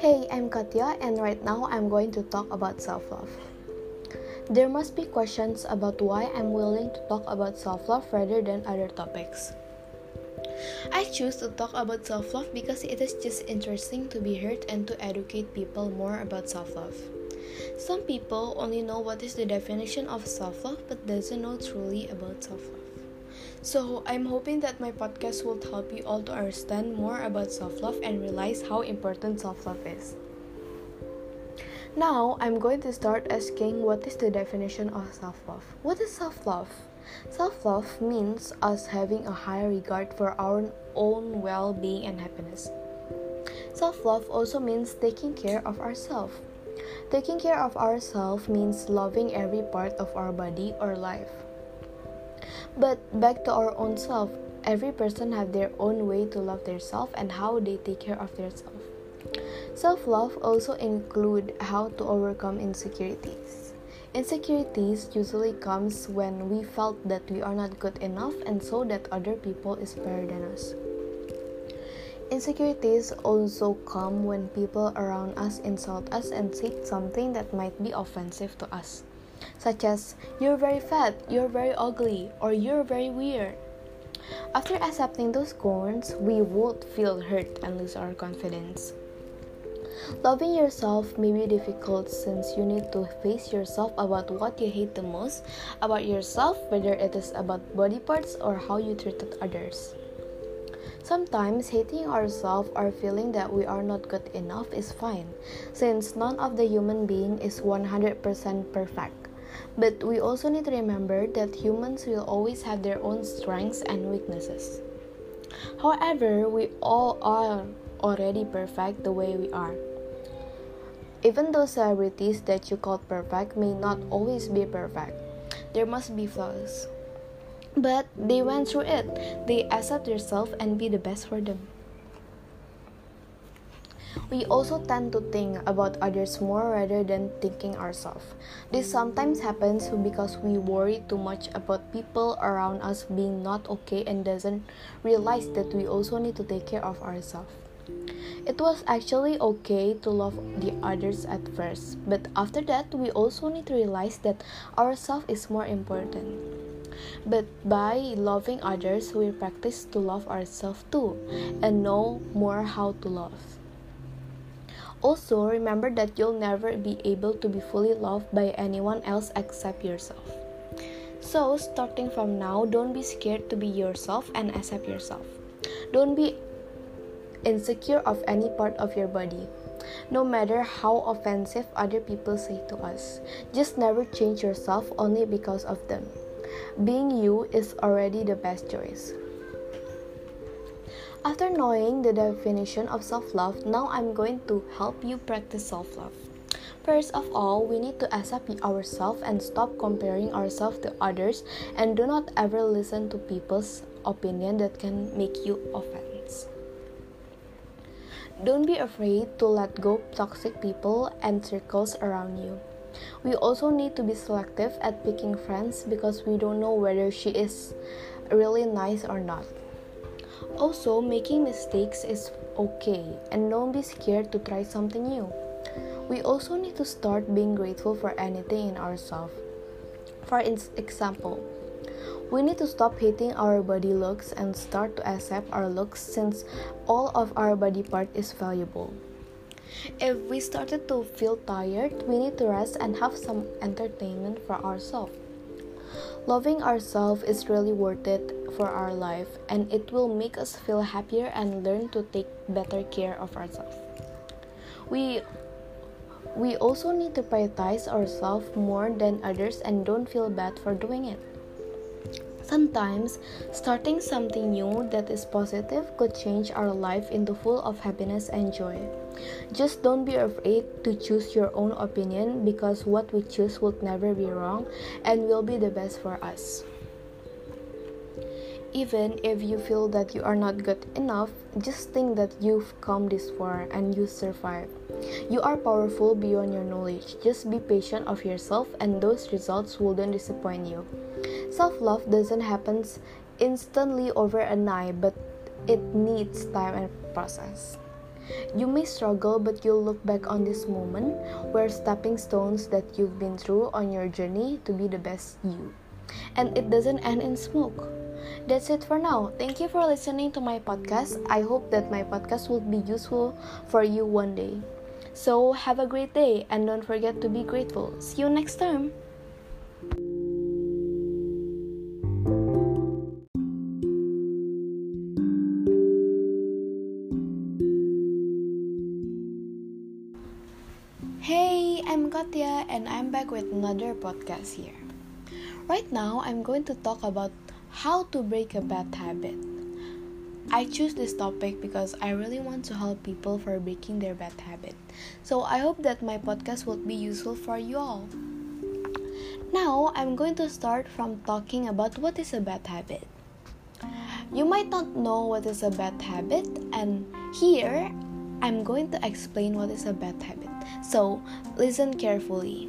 Hey, I'm Katya, and right now I'm going to talk about self love. There must be questions about why I'm willing to talk about self love rather than other topics. I choose to talk about self love because it is just interesting to be heard and to educate people more about self love. Some people only know what is the definition of self love but doesn't know truly about self love. So, I'm hoping that my podcast will help you all to understand more about self love and realize how important self love is. Now, I'm going to start asking what is the definition of self love? What is self love? Self love means us having a high regard for our own well being and happiness. Self love also means taking care of ourselves. Taking care of ourselves means loving every part of our body or life. But back to our own self, every person have their own way to love themselves and how they take care of themselves. Self-love also include how to overcome insecurities. Insecurities usually comes when we felt that we are not good enough and so that other people is better than us. Insecurities also come when people around us insult us and say something that might be offensive to us such as you're very fat, you're very ugly, or you're very weird. After accepting those scorns, we would feel hurt and lose our confidence. Loving yourself may be difficult since you need to face yourself about what you hate the most about yourself, whether it is about body parts or how you treated others. Sometimes hating ourselves or feeling that we are not good enough is fine, since none of the human being is 100% perfect. But we also need to remember that humans will always have their own strengths and weaknesses. However, we all are already perfect the way we are. Even those celebrities that you call perfect may not always be perfect. There must be flaws. But they went through it. They accept themselves and be the best for them. We also tend to think about others more rather than thinking ourselves. This sometimes happens because we worry too much about people around us being not okay and doesn't realize that we also need to take care of ourselves. It was actually okay to love the others at first, but after that, we also need to realize that ourselves is more important. But by loving others, we practice to love ourselves too and know more how to love. Also, remember that you'll never be able to be fully loved by anyone else except yourself. So, starting from now, don't be scared to be yourself and accept yourself. Don't be insecure of any part of your body. No matter how offensive other people say to us, just never change yourself only because of them. Being you is already the best choice. After knowing the definition of self love, now I'm going to help you practice self love. First of all, we need to accept ourselves and stop comparing ourselves to others and do not ever listen to people's opinion that can make you offense. Don't be afraid to let go toxic people and circles around you. We also need to be selective at picking friends because we don't know whether she is really nice or not. Also, making mistakes is okay and don't be scared to try something new. We also need to start being grateful for anything in ourselves. For example, we need to stop hating our body looks and start to accept our looks since all of our body part is valuable. If we started to feel tired, we need to rest and have some entertainment for ourselves. Loving ourselves is really worth it for our life and it will make us feel happier and learn to take better care of ourselves. We we also need to prioritize ourselves more than others and don't feel bad for doing it. Sometimes, starting something new that is positive could change our life into full of happiness and joy. Just don't be afraid to choose your own opinion because what we choose will never be wrong and will be the best for us. Even if you feel that you are not good enough, just think that you've come this far and you survived. You are powerful beyond your knowledge. Just be patient of yourself and those results wouldn't disappoint you. Self-love doesn't happen instantly over a night, but it needs time and process. You may struggle, but you'll look back on this moment where stepping stones that you've been through on your journey to be the best you. And it doesn't end in smoke. That's it for now. Thank you for listening to my podcast. I hope that my podcast will be useful for you one day. So, have a great day and don't forget to be grateful. See you next time. And I'm back with another podcast here. Right now, I'm going to talk about how to break a bad habit. I choose this topic because I really want to help people for breaking their bad habit. So I hope that my podcast will be useful for you all. Now, I'm going to start from talking about what is a bad habit. You might not know what is a bad habit, and here I'm going to explain what is a bad habit. So, listen carefully.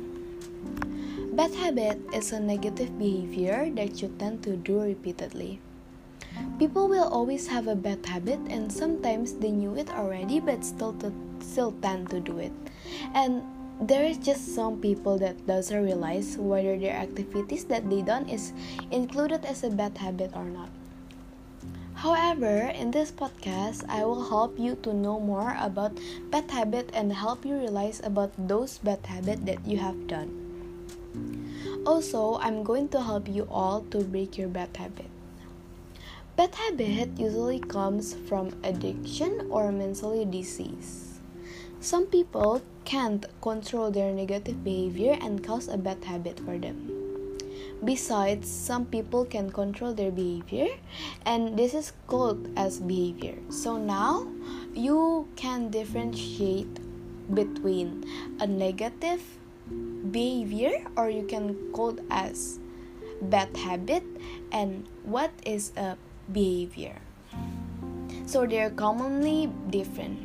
Bad habit is a negative behavior that you tend to do repeatedly. People will always have a bad habit and sometimes they knew it already but still to, still tend to do it. And there is just some people that doesn't realize whether their activities that they done is included as a bad habit or not. However, in this podcast, I will help you to know more about bad habit and help you realize about those bad habit that you have done. Also, I'm going to help you all to break your bad habit. Bad habit usually comes from addiction or mental disease. Some people can't control their negative behavior and cause a bad habit for them. Besides, some people can control their behavior, and this is called as behavior. So now you can differentiate between a negative behavior, or you can call it as bad habit, and what is a behavior. So they are commonly different.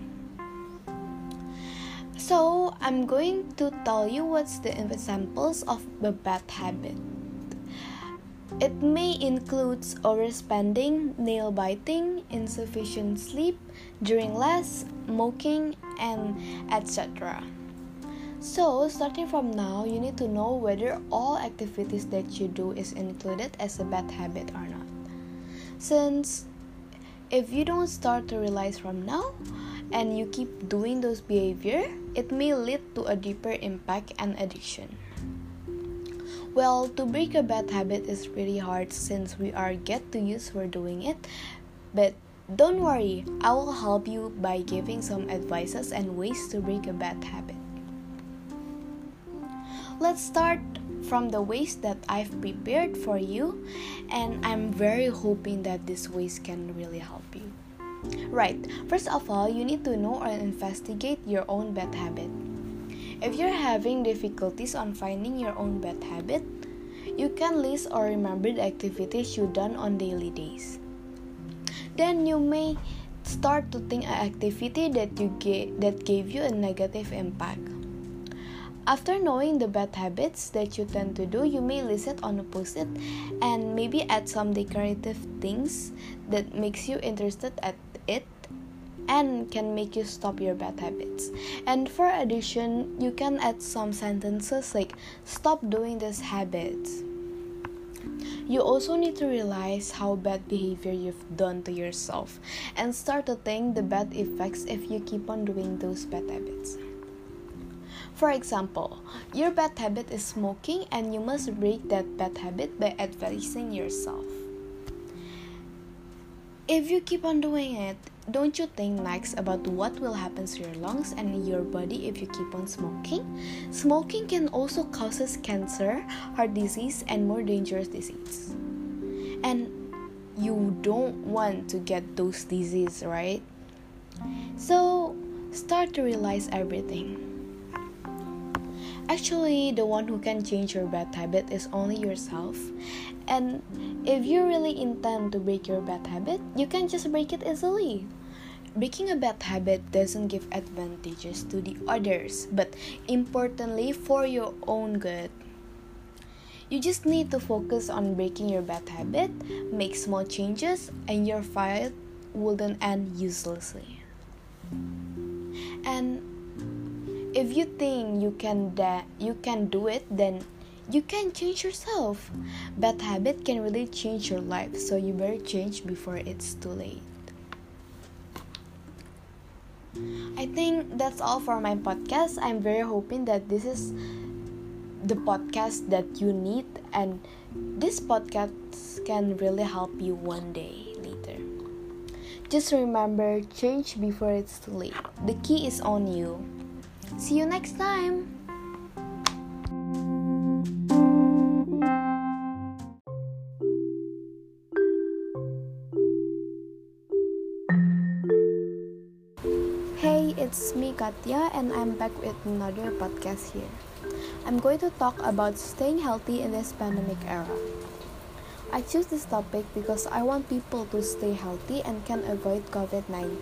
So I'm going to tell you what's the examples of the bad habit. It may include overspending, nail biting, insufficient sleep during less, smoking, and etc. So, starting from now, you need to know whether all activities that you do is included as a bad habit or not. Since if you don't start to realize from now and you keep doing those behavior, it may lead to a deeper impact and addiction. Well, to break a bad habit is pretty hard since we are get to use for doing it. But don't worry, I will help you by giving some advices and ways to break a bad habit. Let's start from the ways that I've prepared for you, and I'm very hoping that these ways can really help you. Right, first of all, you need to know or investigate your own bad habit. If you're having difficulties on finding your own bad habit, you can list or remember the activities you done on daily days. Then you may start to think an activity that you gave that gave you a negative impact. After knowing the bad habits that you tend to do, you may list it on a post-it and maybe add some decorative things that makes you interested at and can make you stop your bad habits. And for addition, you can add some sentences like stop doing this habit. You also need to realize how bad behavior you've done to yourself and start to think the bad effects if you keep on doing those bad habits. For example, your bad habit is smoking and you must break that bad habit by advising yourself. If you keep on doing it, don't you think next about what will happen to your lungs and your body if you keep on smoking? Smoking can also causes cancer, heart disease, and more dangerous disease. And you don't want to get those diseases, right? So start to realize everything. Actually, the one who can change your bad habit is only yourself. And if you really intend to break your bad habit, you can just break it easily. Breaking a bad habit doesn't give advantages to the others, but importantly for your own good. You just need to focus on breaking your bad habit, make small changes, and your fight wouldn't end uselessly. And if you think you can da- you can do it, then you can change yourself. Bad habit can really change your life, so you better change before it's too late. I think that's all for my podcast. I'm very hoping that this is the podcast that you need and this podcast can really help you one day later. Just remember change before it's too late. The key is on you. See you next time. Katya and I'm back with another podcast here. I'm going to talk about staying healthy in this pandemic era. I choose this topic because I want people to stay healthy and can avoid COVID 19.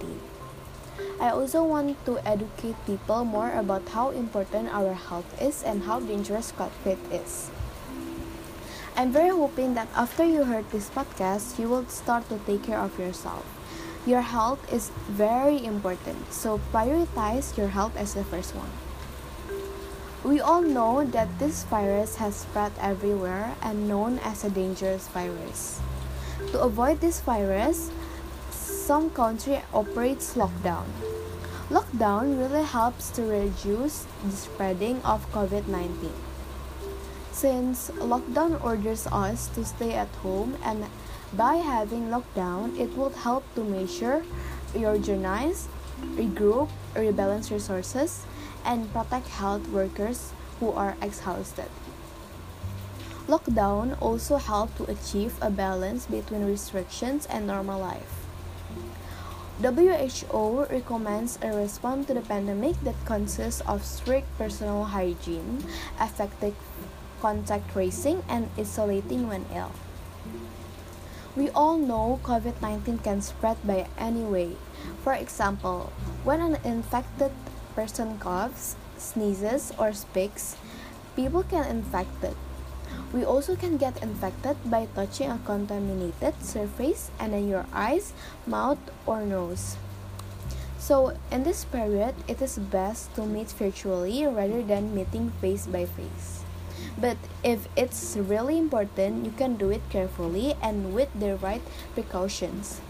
I also want to educate people more about how important our health is and how dangerous COVID is. I'm very hoping that after you heard this podcast, you will start to take care of yourself. Your health is very important, so prioritize your health as the first one. We all know that this virus has spread everywhere and known as a dangerous virus. To avoid this virus, some country operates lockdown. Lockdown really helps to reduce the spreading of COVID-19. Since lockdown orders us to stay at home and by having lockdown, it will help to measure, reorganize, regroup, rebalance resources, and protect health workers who are exhausted. Lockdown also helped to achieve a balance between restrictions and normal life. WHO recommends a response to the pandemic that consists of strict personal hygiene, effective contact tracing, and isolating when ill. We all know COVID 19 can spread by any way. For example, when an infected person coughs, sneezes, or speaks, people can infect it. We also can get infected by touching a contaminated surface and in your eyes, mouth, or nose. So, in this period, it is best to meet virtually rather than meeting face by face. But if it's really important, you can do it carefully and with the right precautions.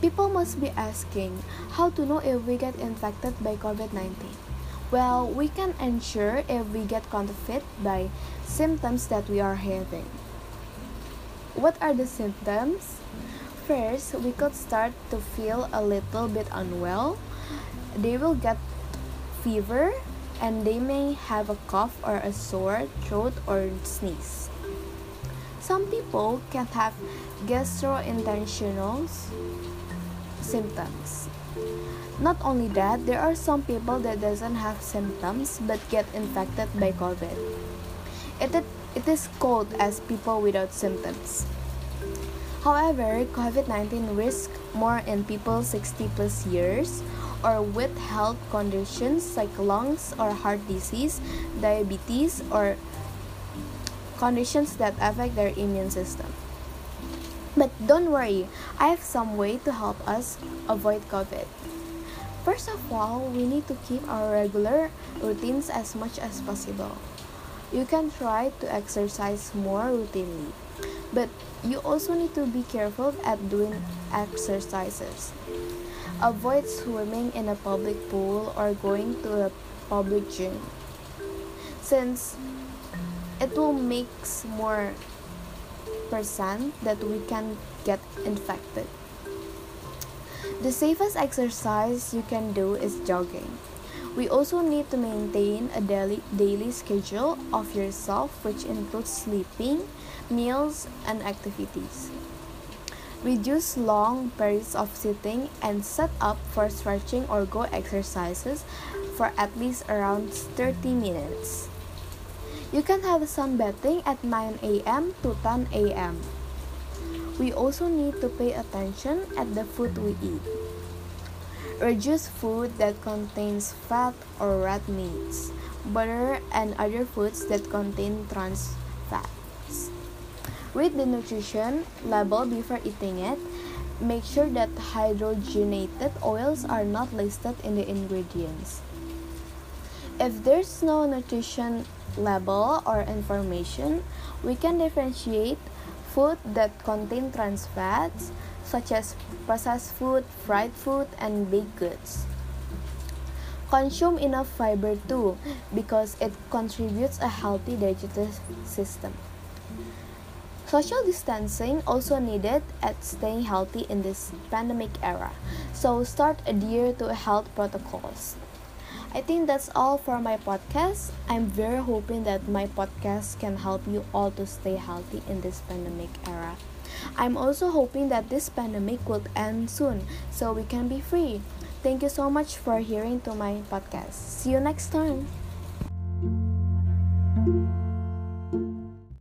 People must be asking how to know if we get infected by COVID 19. Well, we can ensure if we get counterfeit by symptoms that we are having. What are the symptoms? First, we could start to feel a little bit unwell. They will get fever, and they may have a cough or a sore throat or sneeze. Some people can have gastrointestinal symptoms. Not only that, there are some people that doesn't have symptoms but get infected by COVID. It, it is called as people without symptoms. However, COVID-19 risk more in people 60 plus years or with health conditions like lungs or heart disease, diabetes, or conditions that affect their immune system. But don't worry, I have some way to help us avoid COVID. First of all, we need to keep our regular routines as much as possible. You can try to exercise more routinely, but you also need to be careful at doing exercises. Avoid swimming in a public pool or going to a public gym since it will make more percent that we can get infected. The safest exercise you can do is jogging. We also need to maintain a daily, daily schedule of yourself which includes sleeping, meals, and activities. Reduce long periods of sitting and set up for stretching or go exercises for at least around 30 minutes. You can have sunbathing at 9 a.m. to 10 a.m. We also need to pay attention at the food we eat. Reduce food that contains fat or red meats, butter, and other foods that contain trans. Read the nutrition label before eating it Make sure that hydrogenated oils are not listed in the ingredients. If there's no nutrition label or information, we can differentiate food that contain trans fats, such as processed food, fried food, and baked goods. Consume enough fiber too, because it contributes a healthy digestive system. Social distancing also needed at staying healthy in this pandemic era, so start adhere to health protocols. I think that's all for my podcast. I'm very hoping that my podcast can help you all to stay healthy in this pandemic era. I'm also hoping that this pandemic will end soon so we can be free. Thank you so much for hearing to my podcast. See you next time.